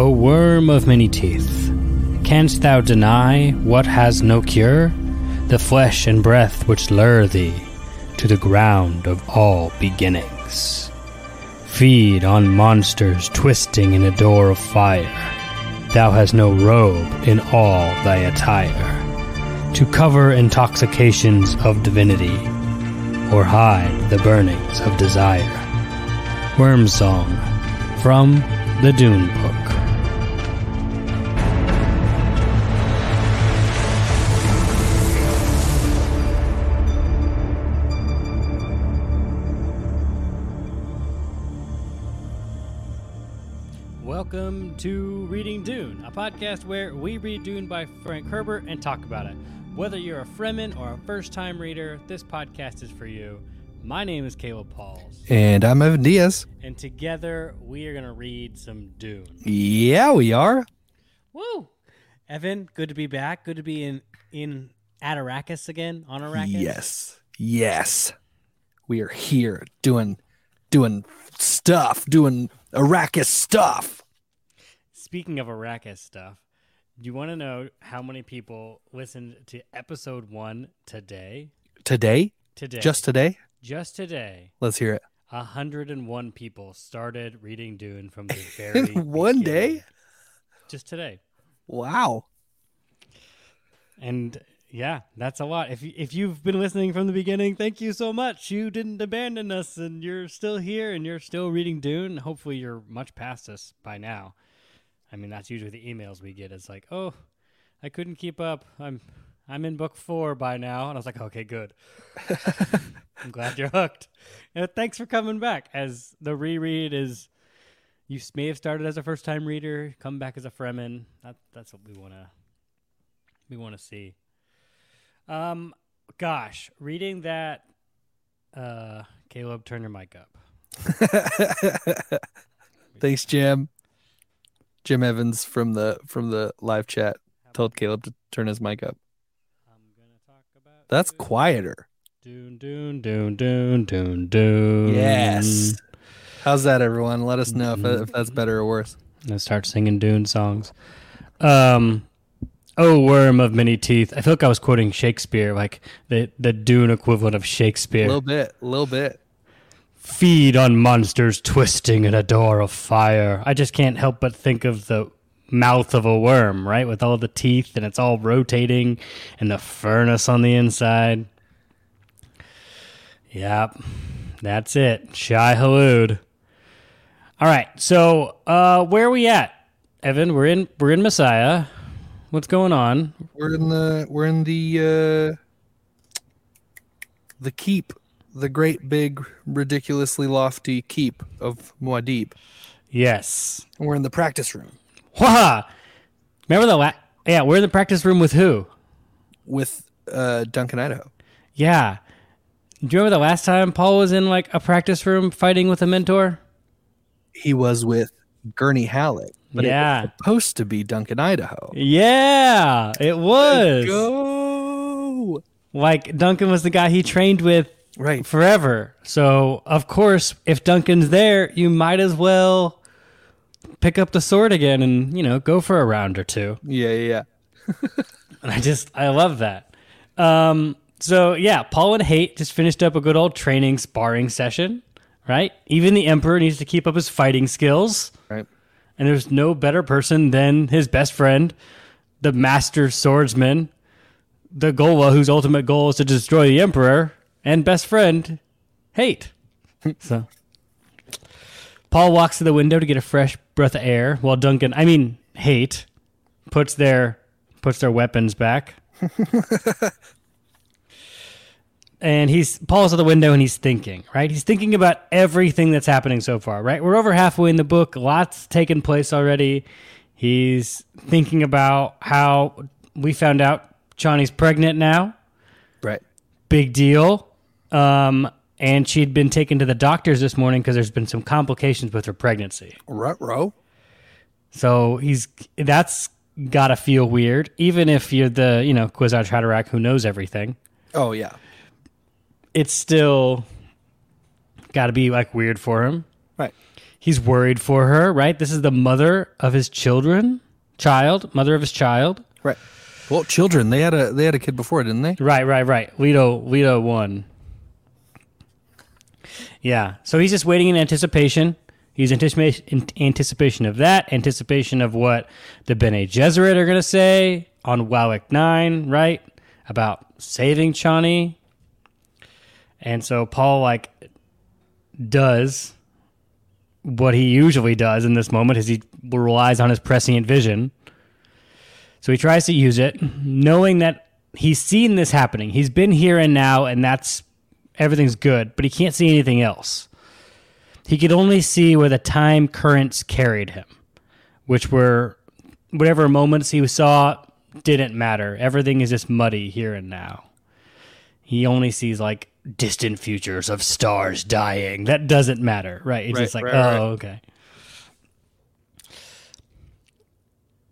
O worm of many teeth, canst thou deny what has no cure? The flesh and breath which lure thee to the ground of all beginnings. Feed on monsters twisting in a door of fire. Thou hast no robe in all thy attire to cover intoxications of divinity or hide the burnings of desire. Worm Song from the Dune to Reading Dune, a podcast where we read Dune by Frank Herbert and talk about it. Whether you're a Fremen or a first time reader, this podcast is for you. My name is Caleb Pauls, And I'm Evan Diaz. and together we are going to read some Dune. Yeah, we are. Woo! Evan, good to be back. Good to be in in at Arrakis again, on Arrakis. Yes. Yes. We are here doing doing stuff, doing Arrakis stuff. Speaking of Arrakis stuff, do you want to know how many people listened to episode one today? Today? Today. Just today? just today. Let's hear it. 101 people started reading Dune from the very one day? Just today. Wow. And yeah, that's a lot. If if you've been listening from the beginning, thank you so much. You didn't abandon us, and you're still here, and you're still reading Dune. Hopefully, you're much past us by now. I mean, that's usually the emails we get. It's like, oh, I couldn't keep up. I'm I'm in book four by now, and I was like, okay, good. I'm glad you're hooked. And thanks for coming back. As the reread is, you may have started as a first time reader, come back as a Fremen. That that's what we want to we want to see. Um, gosh, reading that. Uh, Caleb, turn your mic up. Thanks, Jim. Jim Evans from the from the live chat told Caleb to turn his mic up. I'm gonna talk about. That's quieter. Dune, Dune, Dune, Dune, Dune, Dune. Yes. How's that, everyone? Let us know if, if that's better or worse. and start singing Dune songs. Um, oh, worm of many teeth. I feel like I was quoting Shakespeare, like the the Dune equivalent of Shakespeare. A little bit, a little bit. Feed on monsters twisting in a door of fire. I just can't help but think of the mouth of a worm, right, with all the teeth and it's all rotating, and the furnace on the inside. Yep, that's it. Shai-Hulud. All right, so uh, where are we at, Evan? We're in we're in Messiah. What's going on? We're in the we're in the uh the keep, the great big ridiculously lofty keep of Muad'Dib. Yes. And we're in the practice room Waha! Remember the la- yeah? We're in the practice room with who? with uh Duncan Idaho. Yeah. Do you remember the last time Paul was in like a practice room fighting with a mentor? He was with Gurney Halleck, but it Yeah. was supposed to be Duncan Idaho. Yeah, it was. Go Like Duncan was the guy he trained with right. forever. So, of course, if Duncan's there, you might as well pick up the sword again and, you know, go for a round or two. Yeah, yeah, yeah. And I just, I love that. Um, so, yeah, Paul and Hayt just finished up a good old training sparring session, right? Even the Emperor needs to keep up his fighting skills. Right. And there's no better person than his best friend, the master swordsman, the Ghola, whose ultimate goal is to destroy the Emperor, and best friend, Hayt. so Paul walks to the window to get a fresh breath of air while Duncan, I mean, Hayt, puts their puts their weapons back. and he's Paul's at the window and he's thinking, right? He's thinking about everything that's happening so far, right? We're over halfway in the book, lots taken place already. He's thinking about how we found out Chani's pregnant now. Right. Big deal. Um, and she'd been taken to the doctors this morning because there's been some complications with her pregnancy. Ruh-roh. So he's that's gotta feel weird, even if you're the you know Kwisatz Haderach who knows everything. Oh yeah. It's still got to be like weird for him. Right. He's worried for her, right? This is the mother of his children, child, mother of his child. Right. Well, children. They had a they had a kid before, didn't they? Right, right, right. Leto, Leto won. Yeah. So he's just waiting in anticipation. He's anticipation, anticipation of that, anticipation of what the Bene Gesserit are going to say on Wallach 9, right? About saving Chani. And so Paul, like, does what he usually does in this moment is he relies on his prescient vision. So he tries to use it, knowing that he's seen this happening. He's been here and now, and that's everything's good, but he can't see anything else. He could only see where the time currents carried him, which were whatever moments he saw didn't matter. Everything is just muddy here and now. He only sees like distant futures of stars dying. That doesn't matter, right? It's Right, just like, right, oh, right. okay.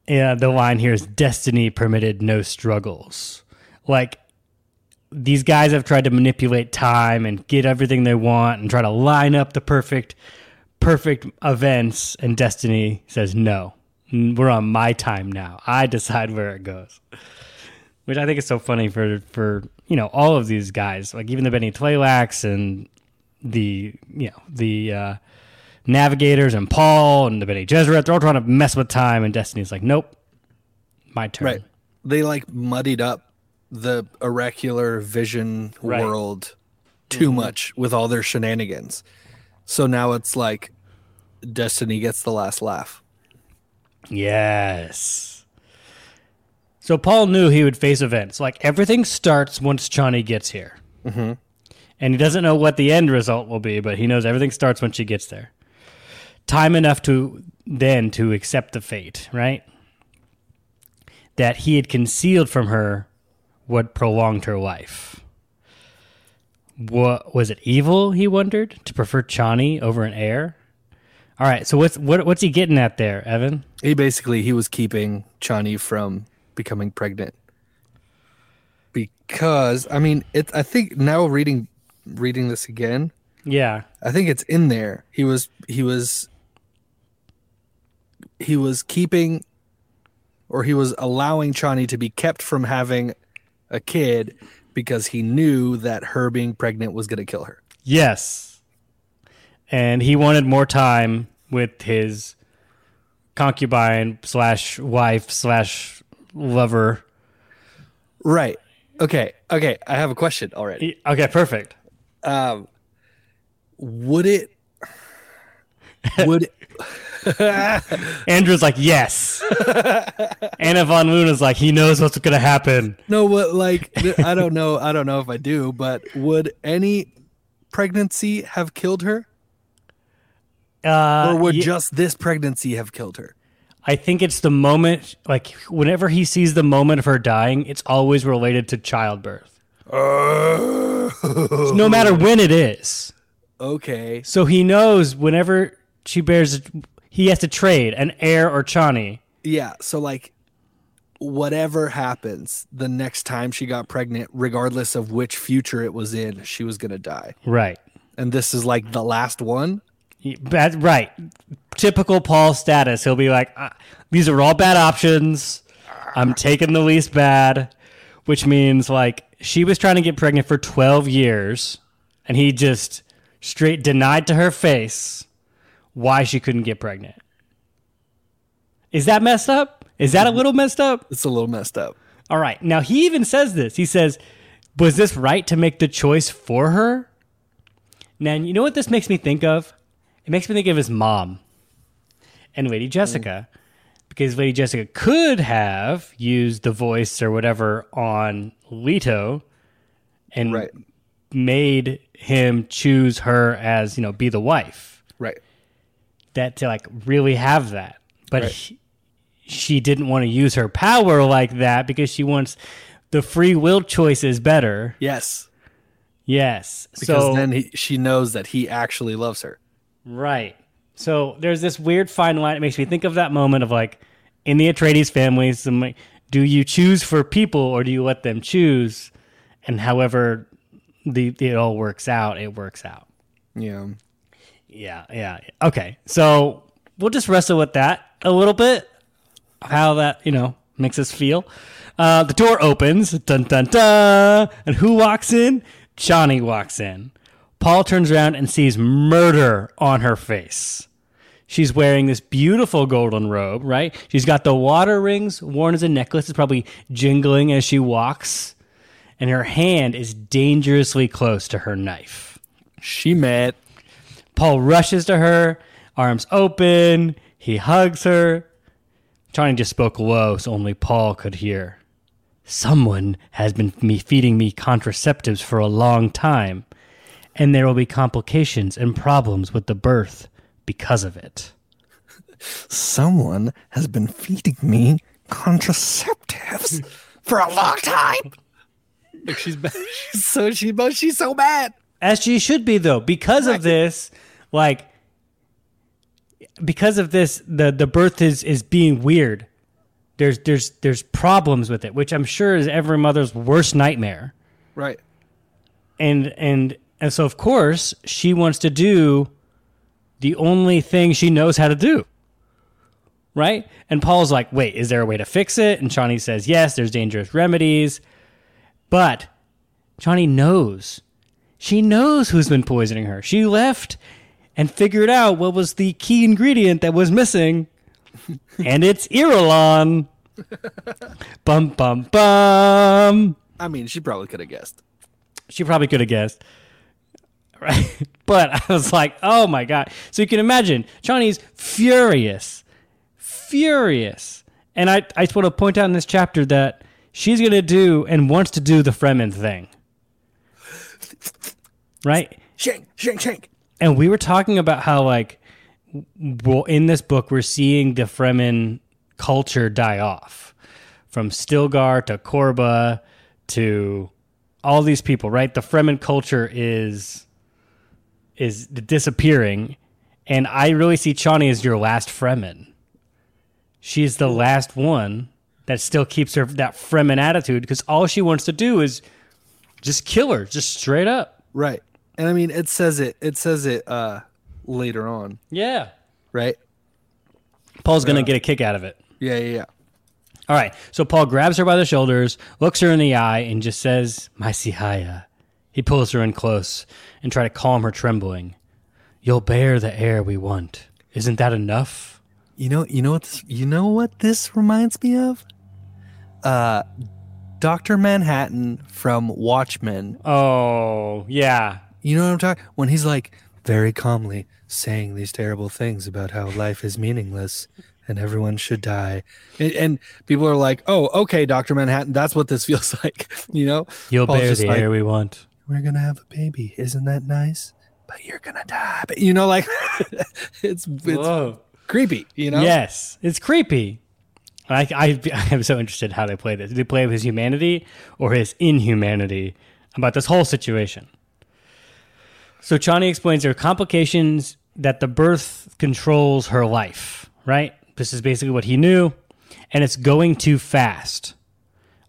Yeah, the line here is destiny permitted no struggles. Like these guys have tried to manipulate time and get everything they want and try to line up the perfect perfect events and destiny says no. We're on my time now. I decide where it goes. Which I think is so funny for for, you know, all of these guys, like even the Bene Tleilax and the, you know, the uh navigators and Paul and the Bene Gesserit, they're all trying to mess with time and destiny's like, nope. My turn. Right. They like muddied up the oracular vision Right. world too much with all their shenanigans. So now it's like Destiny gets the last laugh. Yes. So Paul knew he would face events. Like everything starts once Chani gets here. Mm-hmm. And he doesn't know what the end result will be, but he knows everything starts when she gets there. Time enough to then to accept the fate, right? That he had concealed from her what prolonged her life. What was it evil, he wondered, to prefer Chani over an heir? All right, so what's what, what's he getting at there, Evan? He basically he was keeping Chani from becoming pregnant. Because I mean, it I think now reading reading this again, Yeah. I think it's in there. He was he was he was keeping or he was allowing Chani to be kept from having a kid because he knew that her being pregnant was going to kill her. Yes. And he wanted more time with his concubine slash wife slash lover. Right. Okay. Okay, I have a question already. Okay, perfect. Um would it would Andrew's like, yes. Anna von Luna's like, he knows what's going to happen. No, what like I don't know. I don't know if I do, but would any pregnancy have killed her, Uh, or would ye- just this pregnancy have killed her? I think it's the moment, like, whenever he sees the moment of her dying, it's always related to childbirth. No matter when it is. okay. So he knows whenever she bears, he has to trade an heir or Chani. Yeah. So like, whatever happens the next time she got pregnant, regardless of which future it was in, she was gonna die. Right. And this is like the last one. Bad, right. Typical Paul status. He'll be like, "Ah, these are all bad options. I'm taking the least bad, which means like she was trying to get pregnant for 12 years and he just straight denied to her face why she couldn't get pregnant. Is that messed up? Is that a little messed up? It's a little messed up. All right. Now he even says this. He says, "Was this right to make the choice for her?" Now you know what this makes me think of? It makes me think of his mom and Lady mm. Jessica, because Lady Jessica could have used the voice or whatever on Leto and Right. made him choose her as you know be the wife. That to like really have that. But Right. he- she didn't want to use her power like that because she wants the free will choice is better. Yes. Yes. Because so then he, she knows that he actually loves her. right. So there's this weird fine line. It makes me think of that moment of like in the Atreides family, some do you choose for people or do you let them choose? And however the it all works out, it works out. Yeah. Yeah, yeah. Okay. So we'll just wrestle with that a little bit. How that, you know, makes us feel. Uh, the door opens. Dun dun dun. And who walks in? Chani walks in. Paul turns around and sees murder on her face. She's wearing this beautiful golden robe, right? She's got the water rings worn as a necklace. It's probably jingling as she walks. And her hand is dangerously close to her knife. She mad. Paul rushes to her, arms open. He hugs her. Chani just spoke low so only Paul could hear. Someone has been me feeding me contraceptives for a long time, and there will be complications and problems with the birth because of it. Someone has been feeding me contraceptives for a long time. Like she's, bad. she's so she, she's so bad. As she should be though, because of this, like because of this, the the birth is is being weird. There's there's there's problems with it, which I'm sure is every mother's worst nightmare. Right. And and and so of course she wants to do the only thing she knows how to do. Right? And Paul's like, wait, is there a way to fix it? And Chani says, yes, there's dangerous remedies. But Chani knows. She knows who's been poisoning her. She left and figured out what was the key ingredient that was missing. and it's Irulan. bum, bum, bum. I mean, she probably could have guessed. She probably could have guessed. Right? But I was like, oh my God. So you can imagine, Chani's furious. Furious. And I, I just want to point out in this chapter that she's going to do and wants to do the Fremen thing. Right? Shank, shank, shank. And we were talking about how, like, well, in this book, we're seeing the Fremen culture die off from Stilgar to Korba to all these people, right? The Fremen culture is is disappearing, and I really see Chani as your last Fremen. She's the last one that still keeps her that Fremen attitude because all she wants to do is just kill her, just straight up. Right. And I mean, it says it. It says it uh, later on. Yeah. Right. Paul's gonna get a kick out of it. Yeah, yeah, yeah. All right. So Paul grabs her by the shoulders, looks her in the eye, and just says, "My Sihaya." He pulls her in close and try to calm her trembling. You'll bear the heir we want. Isn't that enough? You know, you know what this, you know what this reminds me of? Uh Dr. Manhattan from Watchmen. Oh, yeah. You know what I'm talking? When he's like very calmly saying these terrible things about how life is meaningless and everyone should die. And, and people are like, "Oh, okay, Dr. Manhattan, that's what this feels like." You know? You'll Paul's bear the like, heir we want. We're going to have a baby. Isn't that nice? But you're going to die. But you know like it's it's Whoa. creepy, you know? Yes, it's creepy. I, I, I'm so interested how they play this. Do they play with his humanity or his inhumanity about this whole situation? So Chani explains there are complications that the birth controls her life, right? This is basically what he knew, and it's going too fast.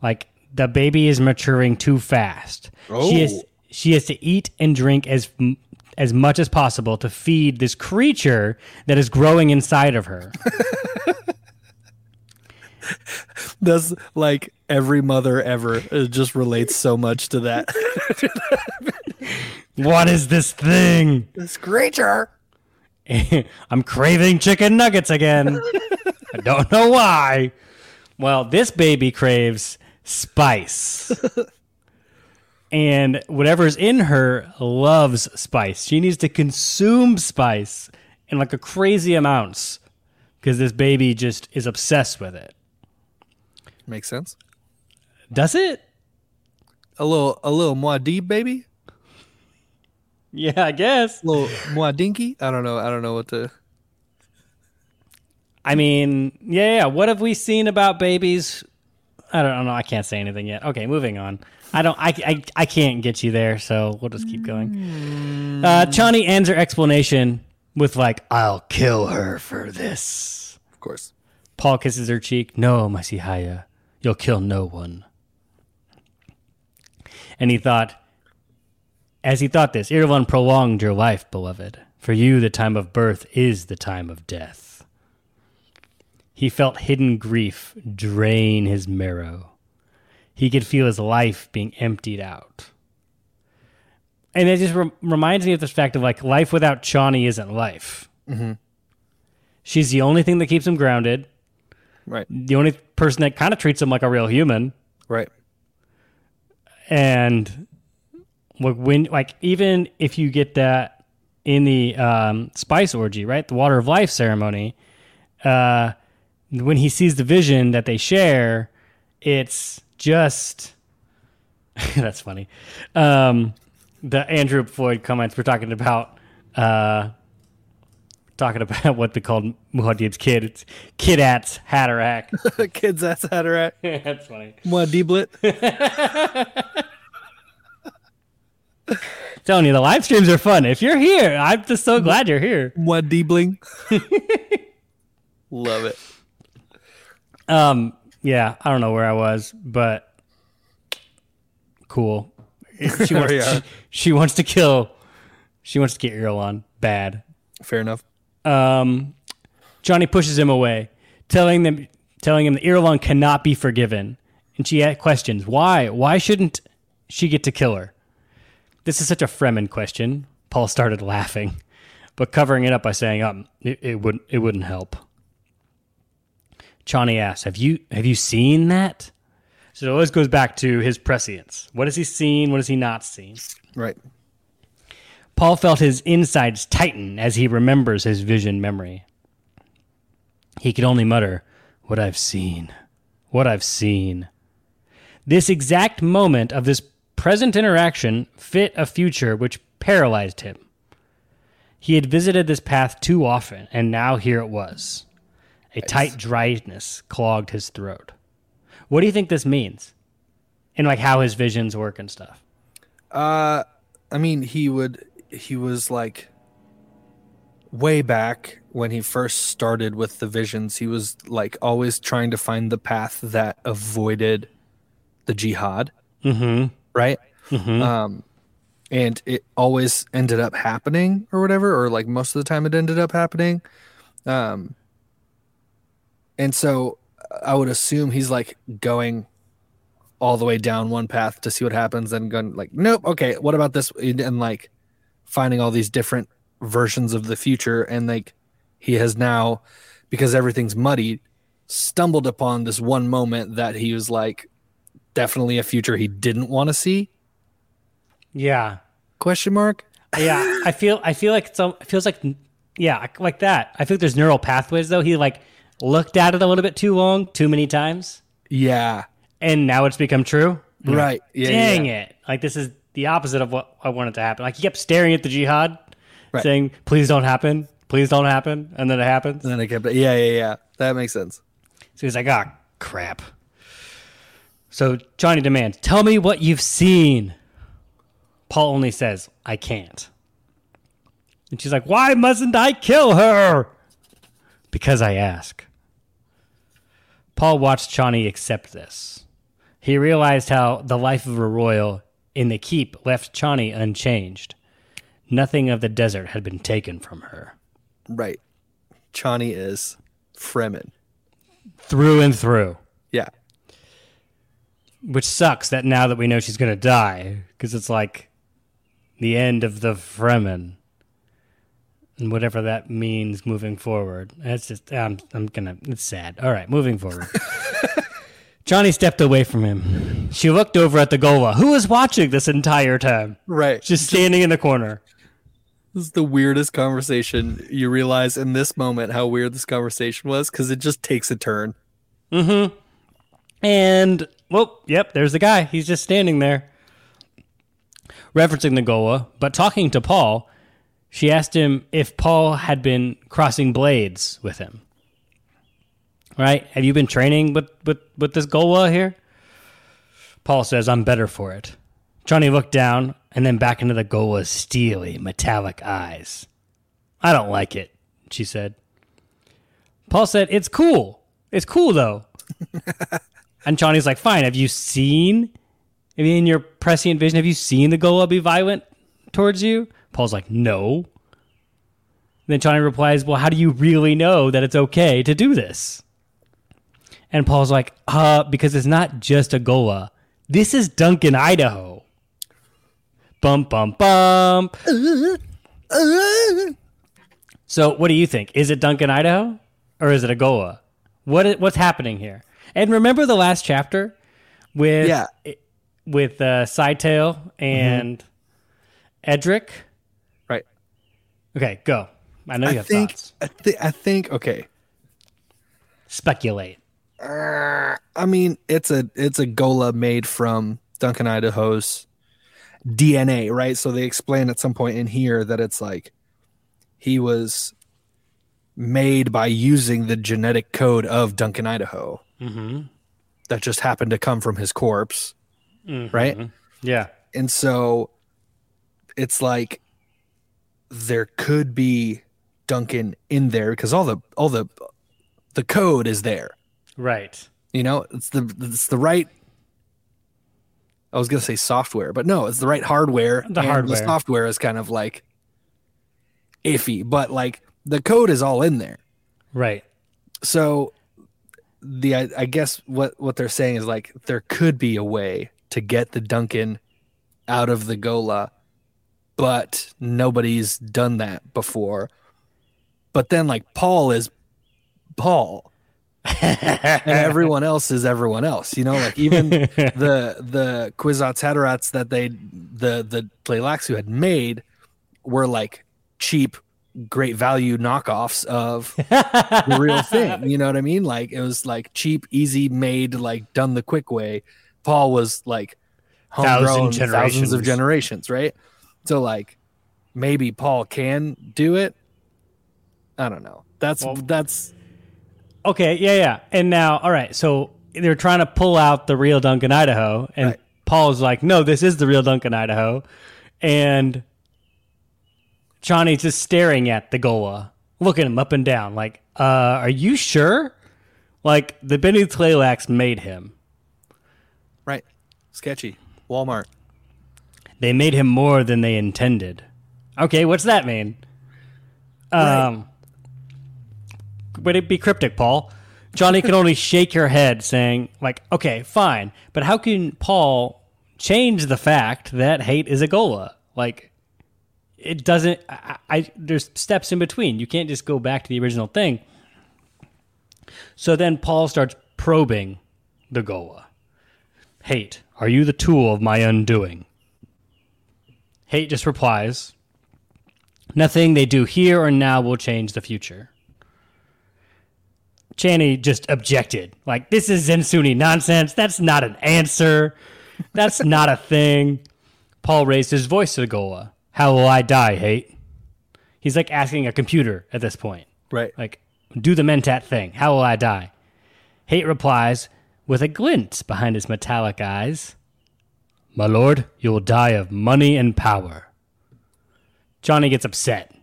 Like the baby is maturing too fast. She has Oh. she has to eat and drink as as much as possible to feed this creature that is growing inside of her. That's like every mother ever it just relates so much to that. what is this thing? this creature. I'm craving chicken nuggets again. I don't know why. Well, this baby craves spice. and whatever's in her loves spice. She needs to consume spice in like a crazy amounts because this baby just is obsessed with it. Makes sense. Does it? A little a little Muad'Dib baby? Yeah, I guess. A little Muad'Dinky? I don't know. I don't know what to I mean, yeah, yeah. What have we seen about babies? I don't know. I can't say anything yet. Okay, moving on. I don't. I, I, I can't get you there, so we'll just keep going. Uh, Chani ends her explanation with like, "I'll kill her for this." Of course. Paul kisses her cheek. No, my Sihaya, you'll kill no one. And he thought, As he thought this, Irulan prolonged your life, beloved. For you, the time of birth is the time of death. He felt hidden grief drain his marrow. He could feel his life being emptied out. And it just re- reminds me of this fact of like life without Chani isn't life. Mm-hmm. She's the only thing that keeps him grounded, Right. the only person that kind of treats him like a real human. Right. and when like even if you get that in the um, spice orgy right the water of life ceremony uh, when he sees the vision that they share it's just that's funny um, the andrew floyd comments we're talking about uh, talking about what they called Muad'Dib's kid it's kid ats hatterack Kids, to act. that's funny Moi, Diblet. telling you the live streams are fun if you're here i'm just so glad you're here Moi, Diebling. Love it. Um, yeah, I don't know where I was, but cool. She wants, she, she wants to kill. She wants to get Irulan bad. Fair enough. Um, Chani pushes him away, telling them, telling him that Irulan cannot be forgiven. And she questions. Why? Why shouldn't she get to kill her? This is such a Fremen question. Paul started laughing, but covering it up by saying, "Um, it, it wouldn't, it wouldn't help." Chani asks, "Have you have you seen that?" So it always goes back to his prescience. What has he seen? What has he not seen? Right. Paul felt his insides tighten as he remembers his vision memory. He could only mutter, What I've seen. What I've seen. This exact moment of this present interaction fit a future which paralyzed him. He had visited this path too often, and now here it was. A tight dryness clogged his throat. What do you think this means? And like how his visions work and stuff. Uh, I mean, he would. He was like way back when he first started with the visions. He was like always trying to find the path that avoided the jihad, Mm-hmm. right? Mm-hmm. Um, and it always ended up happening or whatever, or like most of the time it ended up happening. Um, and so I would assume he's like going all the way down one path to see what happens, and going like, nope, okay, what about this? And like finding all these different versions of the future, and like he has now, because everything's muddied, stumbled upon this one moment that he was like, definitely a future he didn't want to see Yeah. question mark yeah, I feel I feel like it's it feels like yeah, like that. I think there's neural pathways though. He like looked at it a little bit too long, too many times, yeah and now it's become true. Right yeah Dang yeah. it! Like this is the opposite of what I wanted to happen. Like he kept staring at the jihad, Right. saying, "Please don't happen, please don't happen," and then it happens. and then i kept yeah yeah yeah that makes sense So he's like, "Ah, crap." So Chani demands, "Tell me what you've seen." Paul only says, "I can't." And she's like, "Why mustn't I kill her?" Because I ask. Paul watched Chani accept this. He realized how the life of a royal in the keep left Chani unchanged. Nothing of the desert had been taken from her. right chani is fremen Through and through. yeah Which sucks that now that we know she's going to die, because it's like the end of the Fremen. And whatever that means moving forward. It's just, I'm, I'm going to, it's sad. All right, moving forward. Chani stepped away from him. She looked over at the Ghola, who was watching this entire time, right just standing in the corner. this is the weirdest conversation you realize in this moment how weird this conversation was because it just takes a turn Mm-hmm. And well, yep, there's the guy. He's just standing there. Referencing the Ghola, but talking to Paul, she asked him if Paul had been crossing blades with him. Right? Have you been training with, with, with this Ghola here? Paul says, I'm better for it. Chani looked down and then back into the Ghola's steely, metallic eyes. I don't like it, she said. Paul said, It's cool. It's cool though. and Chani's like, Fine, have you seen, I mean, in your prescient vision, have you seen the Ghola be violent? towards you? Paul's like, no. Then Chani replies, well, how do you really know that it's okay to do this? And Paul's like, uh, because it's not just a Ghola. This is Duncan, Idaho. Bump, bump, bump. So, what do you think? Is it Duncan, Idaho, or is it a Ghola? What what's happening here? And remember the last chapter with Yeah. with uh, Scytale and Edric. Right. Okay, go. I know you I have think thoughts. I, th- I think okay. Speculate. I mean, it's a it's a Ghola made from Duncan Idaho's DNA, right? So they explain at some point in here that it's like he was made by using the genetic code of Duncan Idaho Mm-hmm. that just happened to come from his corpse, right? Yeah. And so it's like there could be Duncan in there because all the all the the code is there. Right. You know, it's the it's the right. I was gonna say software, but no, it's the right hardware. The hardware. The software is kind of like iffy, but like the code is all in there. Right. So the I, I guess what what they're saying is like there could be a way to get the Duncan out of the Ghola, but nobody's done that before. But then like Paul is Paul and everyone else is everyone else. You know, like even the the Kwisatz Haderach that they the the Tleilaxu had made were like cheap, great value knockoffs of the real thing. You know what I mean? Like it was like cheap, easy made, like done the quick way. Paul was like Thousand homegrown, thousands of generations. generations, right? So like maybe Paul can do it. I don't know. That's Well- that's Okay, yeah, yeah. And now, all right, so they're trying to pull out the real Duncan Idaho, and Right. Paul's like, no, this is the real Duncan Idaho. And Chani's just staring at the Ghola, looking him up and down, like, uh, are you sure? Like, the Bene Tleilax made him. right. Sketchy. Walmart. They made him more than they intended. Okay, what's that mean? Um, would it be cryptic, Paul? Chani can only shake your head, saying, like, okay, fine, but how can Paul change the fact that Hayt is a Ghola? Like, it doesn't. I, I there's steps in between. You can't just go back to the original thing. So then Paul starts probing the Ghola. Hayt, are you the tool of my undoing? Hayt just replies, Nothing they do here or now will change the future. Chani just objected. Like, this is Zensunni nonsense. That's not an answer. That's not a thing. Paul raised his voice to Ghola. How will I die, Hayt? He's like asking a computer at this point. Right. Like, do the Mentat thing. How will I die? Hayt replies with a glint behind his metallic eyes My lord, you will die of money and power. Chani gets upset.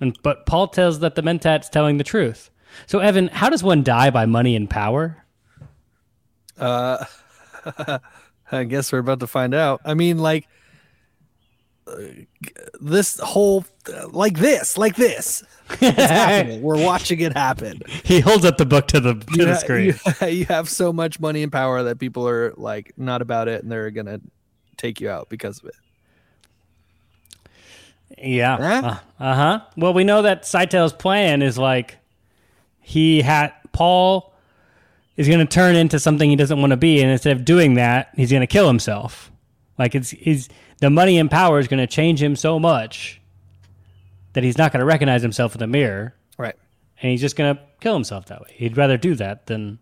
And, but Paul tells that the Mentat's telling the truth. So, Evan, how does one die by money and power? Uh, I guess we're about to find out. I mean, like uh, this whole, like this, like this. We're watching it happen. He holds up the book to the, to You, the ha- screen. you, you have so much money and power that people are like not about it, and they're gonna take you out because of it. Yeah. Huh? Uh huh. Well, we know that Scytale's plan is like he had Paul is going to turn into something he doesn't want to be, and instead of doing that, he's going to kill himself. Like it's he's the money and power is going to change him so much that he's not going to recognize himself in the mirror, Right. and he's just going to kill himself that way. He'd rather do that than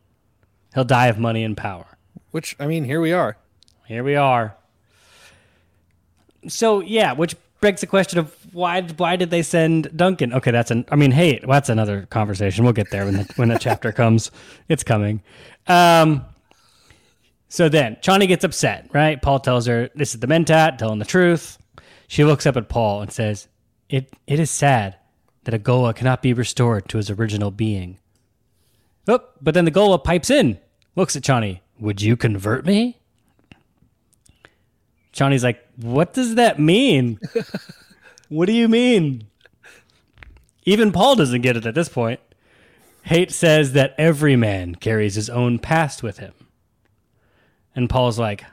he'll die of money and power. Which I mean, here we are. Here we are. So yeah, which begs the question of why why did they send Duncan? Okay, that's an I mean, hey, well, that's another conversation. We'll get there when the when the chapter comes. It's coming. Um so then Chani gets upset, right? Paul tells her this is the Mentat, telling the truth. She looks up at Paul and says, It it is sad that a Ghola cannot be restored to his original being. Oh, but then the Ghola pipes in, looks at Chani. Would you convert me? Chani's like, "What does that mean? what do you mean?" Even Paul doesn't get it at this point. Hayt says that every man carries his own past with him. And Paul's like,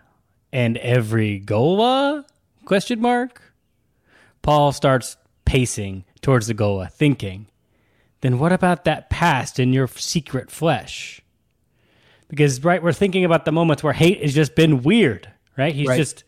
"And every Ghola?" question mark. Paul starts pacing towards the Ghola, thinking, "Then what about that past in your secret flesh?" Because right, we're thinking about the moments where Hayt has just been weird, right? He's Right. just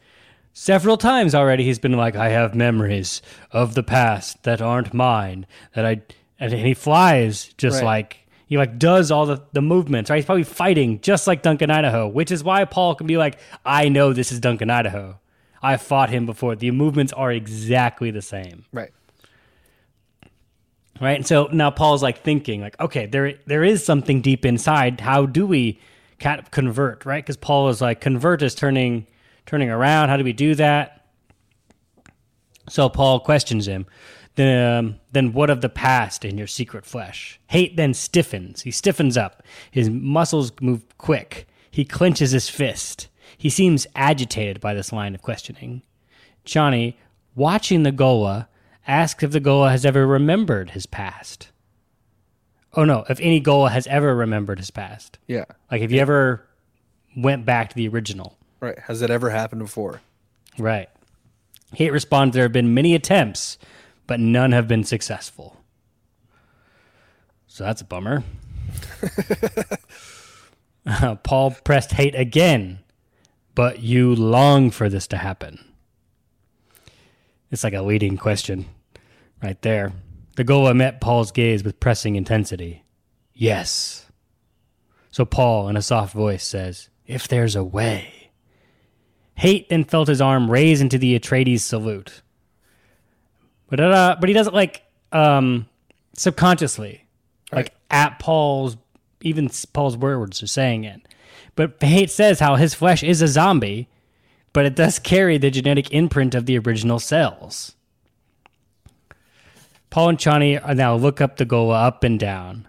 several times already he's been like, I have memories of the past that aren't mine. That I and he flies just Right. like he like does all the, the movements, right? He's probably fighting just like Duncan Idaho, which is why Paul can be like, I know this is Duncan Idaho. I fought him before. The movements are exactly the same Right. right? And so now Paul's like thinking, like, okay, there there is something deep inside. How do we kind of convert, right? Because Paul is like, convert is turning turning around. How do we do that? So Paul questions him. Then, um, then what of the past in your secret flesh? Hayt then stiffens. He stiffens up. His muscles move quick. He clenches his fist. He seems agitated by this line of questioning. Chani, watching the Ghola, asks if the Ghola has ever remembered his past. Oh no, if any Ghola has ever remembered his past. Yeah. Like if you ever went back to the original. Right. Has it ever happened before? Right. Hayt responds there have been many attempts, but none have been successful. So that's a bummer. Uh, Paul pressed Hayt again, but you long for this to happen. It's like a leading question right there. The Ghola met Paul's gaze with pressing intensity. Yes. So Paul, in a soft voice, says, If there's a way. Hayt then felt his arm raise into the Atreides salute. But, uh, but he does it like um, subconsciously, like at Paul's, even Paul's words are saying it. But Hayt says how his flesh is a zombie, but it does carry the genetic imprint of the original cells. Paul and Chani are now look up the Ghola up and down.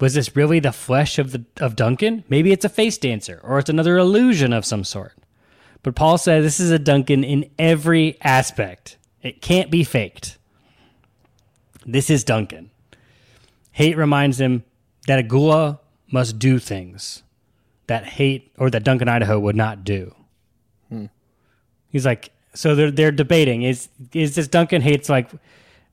Was this really the flesh of the of Duncan? Maybe it's a face dancer, or it's another illusion of some sort. But Paul says this is a Duncan in every aspect. It can't be faked. This is Duncan. Hayt reminds him that a Ghola must do things that Hayt or that Duncan Idaho would not do. He's like, so they're they're debating is is this Duncan Hate's like, uh,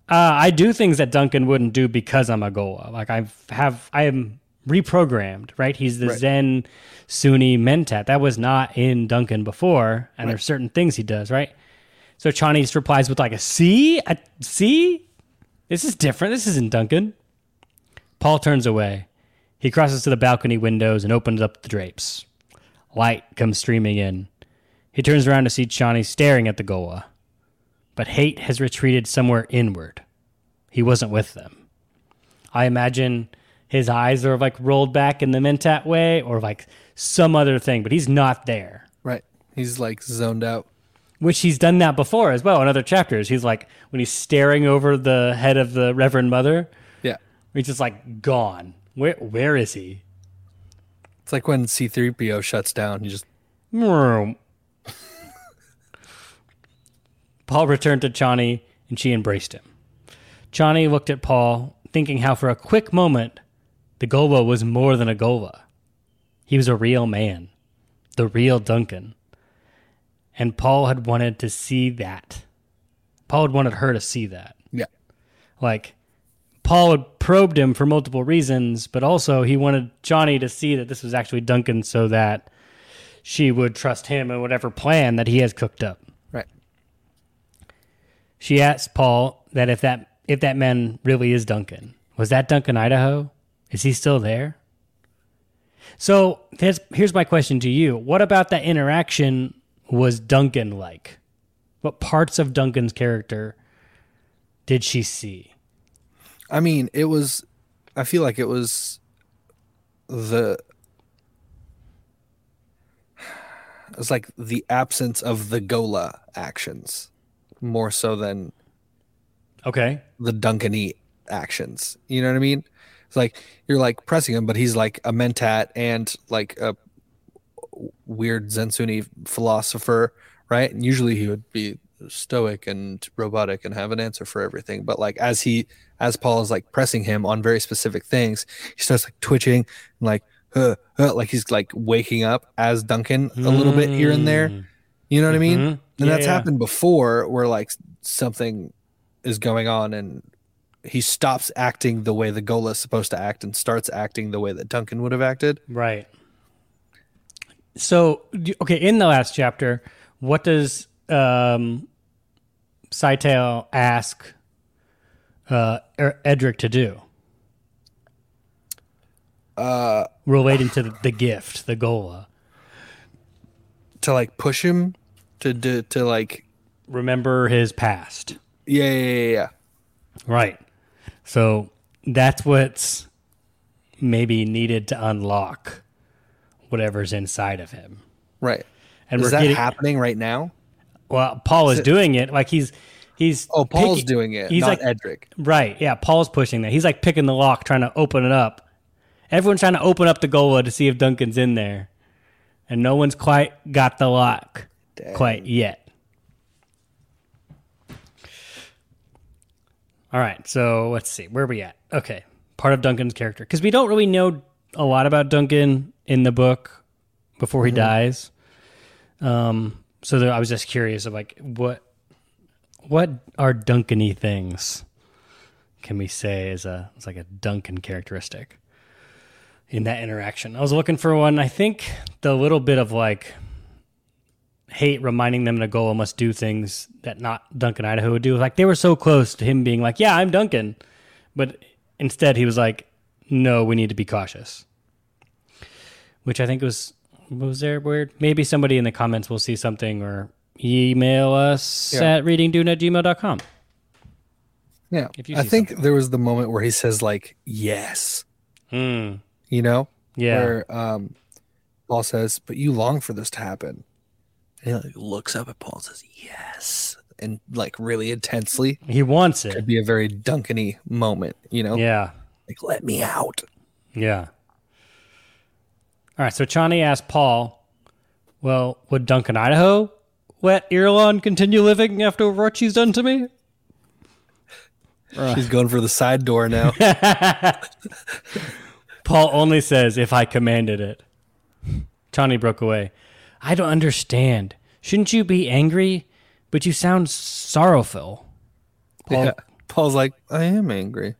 I do things that Duncan wouldn't do because I'm a Ghola. Like I have I am reprogrammed, right? He's the Right. Zen Sunni Mentat. That was not in Duncan before, and there's certain things he does, right? So Chani replies with like a see, a see. This is different. This isn't Duncan. Paul turns away. He crosses to the balcony windows and opens up the drapes. Light comes streaming in. He turns around to see Chani staring at the Ghola. But Hayt has retreated somewhere inward. He wasn't with them. I imagine his eyes are like rolled back in the Mentat way or like some other thing, but he's not there. Right. He's like zoned out. Which he's done that before as well in other chapters. He's like when he's staring over the head of the Reverend Mother, Yeah. he's just like gone. Where where is he? It's like when C3PO shuts down. he just Paul returned to Chani and she embraced him. Chani looked at Paul, thinking how for a quick moment the Ghola was more than a Ghola. He was a real man, the real Duncan. And Paul had wanted to see that. Paul had wanted her to see that. yeah. Like, Paul had probed him for multiple reasons, but also he wanted Chani to see that this was actually Duncan so that she would trust him in whatever plan that he has cooked up. Right. She asked Paul that if that if that man really is Duncan, was that Duncan Idaho? Is he still there? So here's here's my question to you: What about that interaction was Duncan like? What parts of Duncan's character did she see? I mean, it was. I feel like it was the. It was like the absence of the Ghola actions, more so than Okay. the Duncany actions. You know what I mean? It's like you're like pressing him, but he's like a mentat and like a weird Zensunni philosopher, right? And usually he would be stoic and robotic and have an answer for everything. But like as he as Paul is like pressing him on very specific things, he starts like twitching and like uh, uh, like he's like waking up as Duncan a little bit here and there. Mm. You know what I mean? Mhm. And Yeah, that's yeah. happened before where like something is going on and he stops acting the way the Ghola is supposed to act and starts acting the way that Duncan would have acted. Right. So, okay, in the last chapter, what does um, Scytale ask uh, Er- Edric to do Uh relating to the, the gift, the Ghola? to like push him to to, to like Remember his past. yeah, yeah, yeah, yeah. Right. So that's what's maybe needed to unlock whatever's inside of him. Right. And Is we're that getting happening right now? well. Paul is doing it like he's he's Oh, Paul's picking- doing it, He's not like Edric. Right. Yeah. Paul's pushing that. He's like picking the lock, trying to open it up. Everyone's trying to open up the Ghola to see if Duncan's in there. And no one's quite got the lock quite yet. All right. So let's see. Where are we at? Okay. Part of Duncan's character. Because we don't really know a lot about Duncan in the book before he dies. Um, so there, I was just curious of like what what are Duncan-y things can we say is a it's like a Duncan characteristic in that interaction? I was looking for one. I think the little bit of like Hayt reminding them to go and must do things that not Duncan Idaho would do. Like they were so close to him being like, "Yeah, I'm Duncan," but instead he was like, "No, we need to be cautious." Which I think was was there weird. Maybe somebody in the comments will see something or email us Yeah. at readingdune at gmail.com. Yeah. If you I think something. there was the moment where he says like yes, Hmm. you know? Yeah. Where um Paul says, "But you long for this to happen." And he like looks up at Paul and says, "Yes." And like really intensely. He wants it. Could be a very Duncan-y moment, you know? Yeah. Like let me out. Yeah. All right. So Chani asked Paul, well, would Duncan Idaho let Irulan continue living after what she's done to me? She's going for the side door now. Paul only says, if I commanded it. Chani broke away. I don't understand. Shouldn't you be angry? But you sound sorrowful. Paul, yeah. Paul's like, I am angry.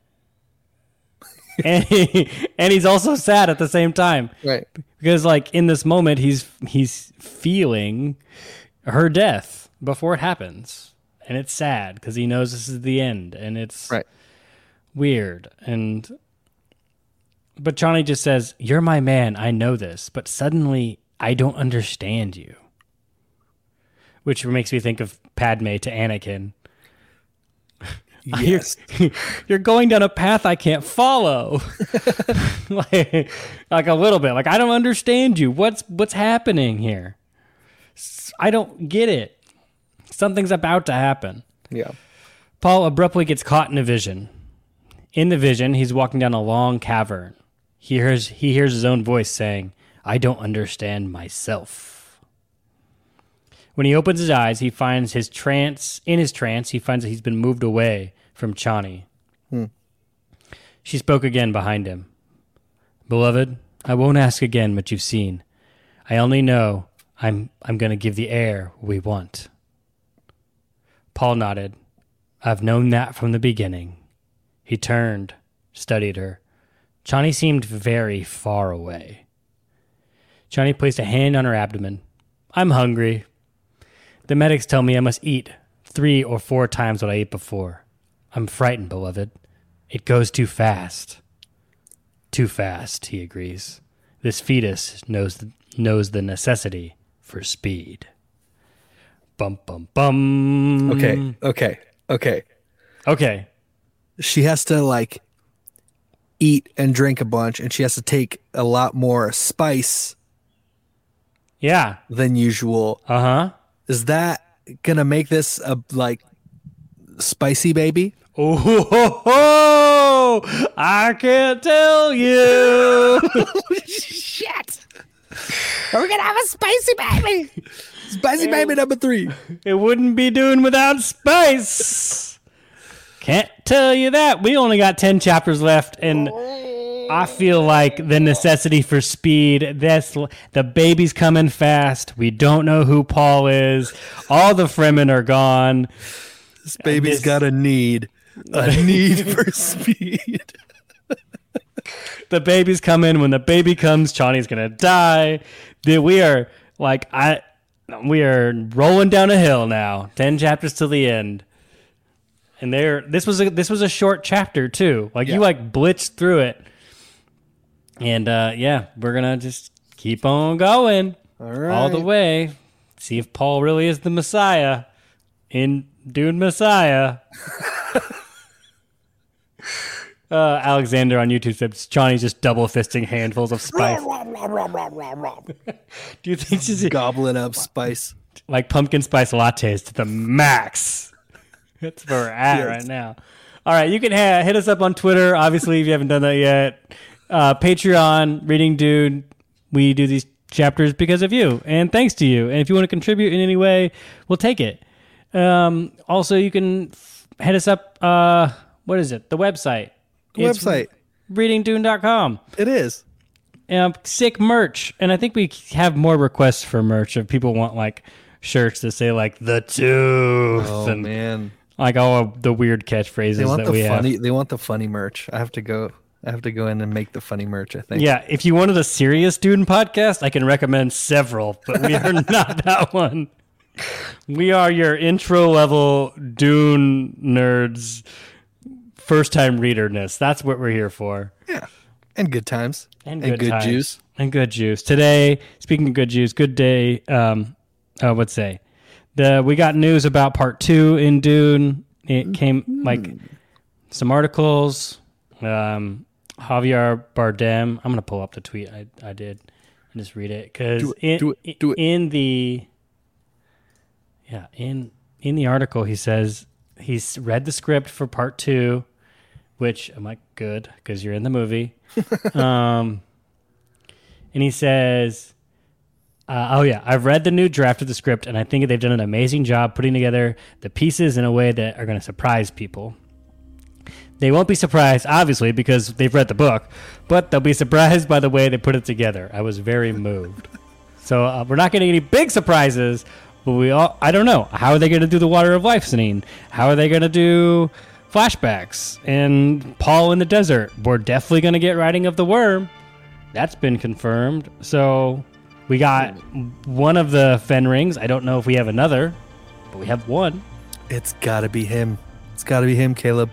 and, he, and he's also sad at the same time. Right. because like in this moment he's he's feeling her death before it happens and it's sad because he knows this is the end and it's Right. weird and but Chani just says you're my man i know this but suddenly i don't understand you which makes me think of padme to anakin Yes. you're going down a path I can't follow. like, like a little bit. Like I don't understand you. What's what's happening here? I don't get it. Something's about to happen. yeah. Paul abruptly gets caught in a vision. In the vision, he's walking down a long cavern. He hears he hears his own voice saying, "I don't understand myself." When he opens his eyes, he finds his trance. In his trance, he finds that he's been moved away from Chani. Hmm. She spoke again behind him. Beloved, I won't ask again what you've seen. I only know I'm I'm going to give the heir we want. Paul nodded. I've known that from the beginning. He turned, studied her. Chani seemed very far away. Chani placed a hand on her abdomen. I'm hungry. The medics tell me I must eat three or four times what I ate before. I'm frightened, beloved. It goes too fast. Too fast, he agrees. This fetus knows knows the necessity for speed. Bum bum bum. Okay. Okay. Okay. Okay. She has to like eat and drink a bunch and she has to take a lot more spice Yeah. than usual. Uh huh. Is that gonna make this a like spicy baby? Oh, ho, ho, ho! I can't tell you. Shit. We're gonna have a spicy baby. Spicy baby number three. It wouldn't be doing without spice. Can't tell you that. We only got 10 chapters left, and I feel like the necessity for speed. That's the baby's coming fast. We don't know who Paul is. All the Fremen are gone. This baby's this- got a need. A need for speed. The baby's coming. When the baby comes, Chani's gonna die. Dude, we are like I, we are rolling down a hill now. Ten chapters to the end, and there. This was a this was a short chapter too. Like Yeah. you like blitzed through it, and uh, yeah, we're gonna just keep on going All right. all the way. See if Paul really is the Messiah in Dune Messiah. Uh, Alexander on YouTube says Chani's just double fisting handfuls of spice. Do you think she's Gobbling up spice. like pumpkin spice lattes to the max? That's where we're at Yes. right now. All right, you can ha- hit us up on Twitter. Obviously, if you haven't done that yet, uh, Patreon, Reading Dune. We do these chapters because of you and thanks to you. And if you want to contribute in any way, we'll take it. Um, also, you can f- hit us up. Uh, what is it? The website. It's Website. readingdune.com. It is. Um, sick merch, and I think we have more requests for merch. If people want like shirts that say like the tooth Oh and man. like all of the weird catchphrases They want that the we funny have. they want the funny merch. I have to go I have to go in and make the funny merch, I think. Yeah, if you wanted a serious Dune podcast, I can recommend several, but we are not that one. We are your intro level Dune nerds, first time readerness. That's what we're here for. Yeah. And good times. and good, times. juice. and good juice. Today, speaking of good juice, good day. Um, uh, what's say? The we got news about part two in Dune. It came like some articles. Um, Javier Bardem. I'm gonna pull up the tweet I I did and just read it because in do it, do it. in the yeah in in the article he says he's read the script for part two, which I'm like good because you're in the movie. um, and he says, uh, "Oh yeah, I've read the new draft of the script, and I think they've done an amazing job putting together the pieces in a way that are going to surprise people. They won't be surprised, obviously, because they've read the book, but they'll be surprised by the way they put it together. I was very moved. So uh, we're not getting any big surprises, but we all—I don't know how are they going to do the Water of Life scene? How are they going to do?" flashbacks and Paul in the desert. We're definitely going to get Riding of the Worm. That's been confirmed. So we got one of the Fenrings. I don't know if we have another, but we have one. It's gotta be him. It's gotta be him, Caleb.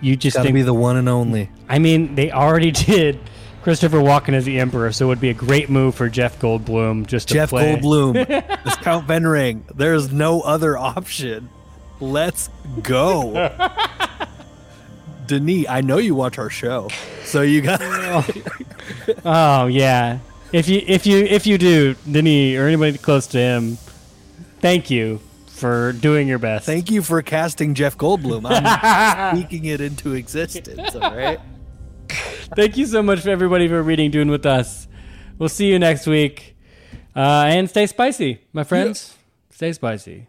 You just Gotta think, be the one and only. I mean, they already did Christopher Walken as the Emperor, so it would be a great move for Jeff Goldblum just to Jeff play. Goldblum. it's Count Fenring. There's no other option. Let's go. Denis, I know you watch our show. So you got Oh yeah. If you if you if you do, Denis or anybody close to him, thank you for doing your best. Thank you for casting Jeff Goldblum. I'm speaking it into existence, all right? Thank you so much for everybody for reading Dune with us. We'll see you next week. Uh, and stay spicy, my friends. Stay spicy.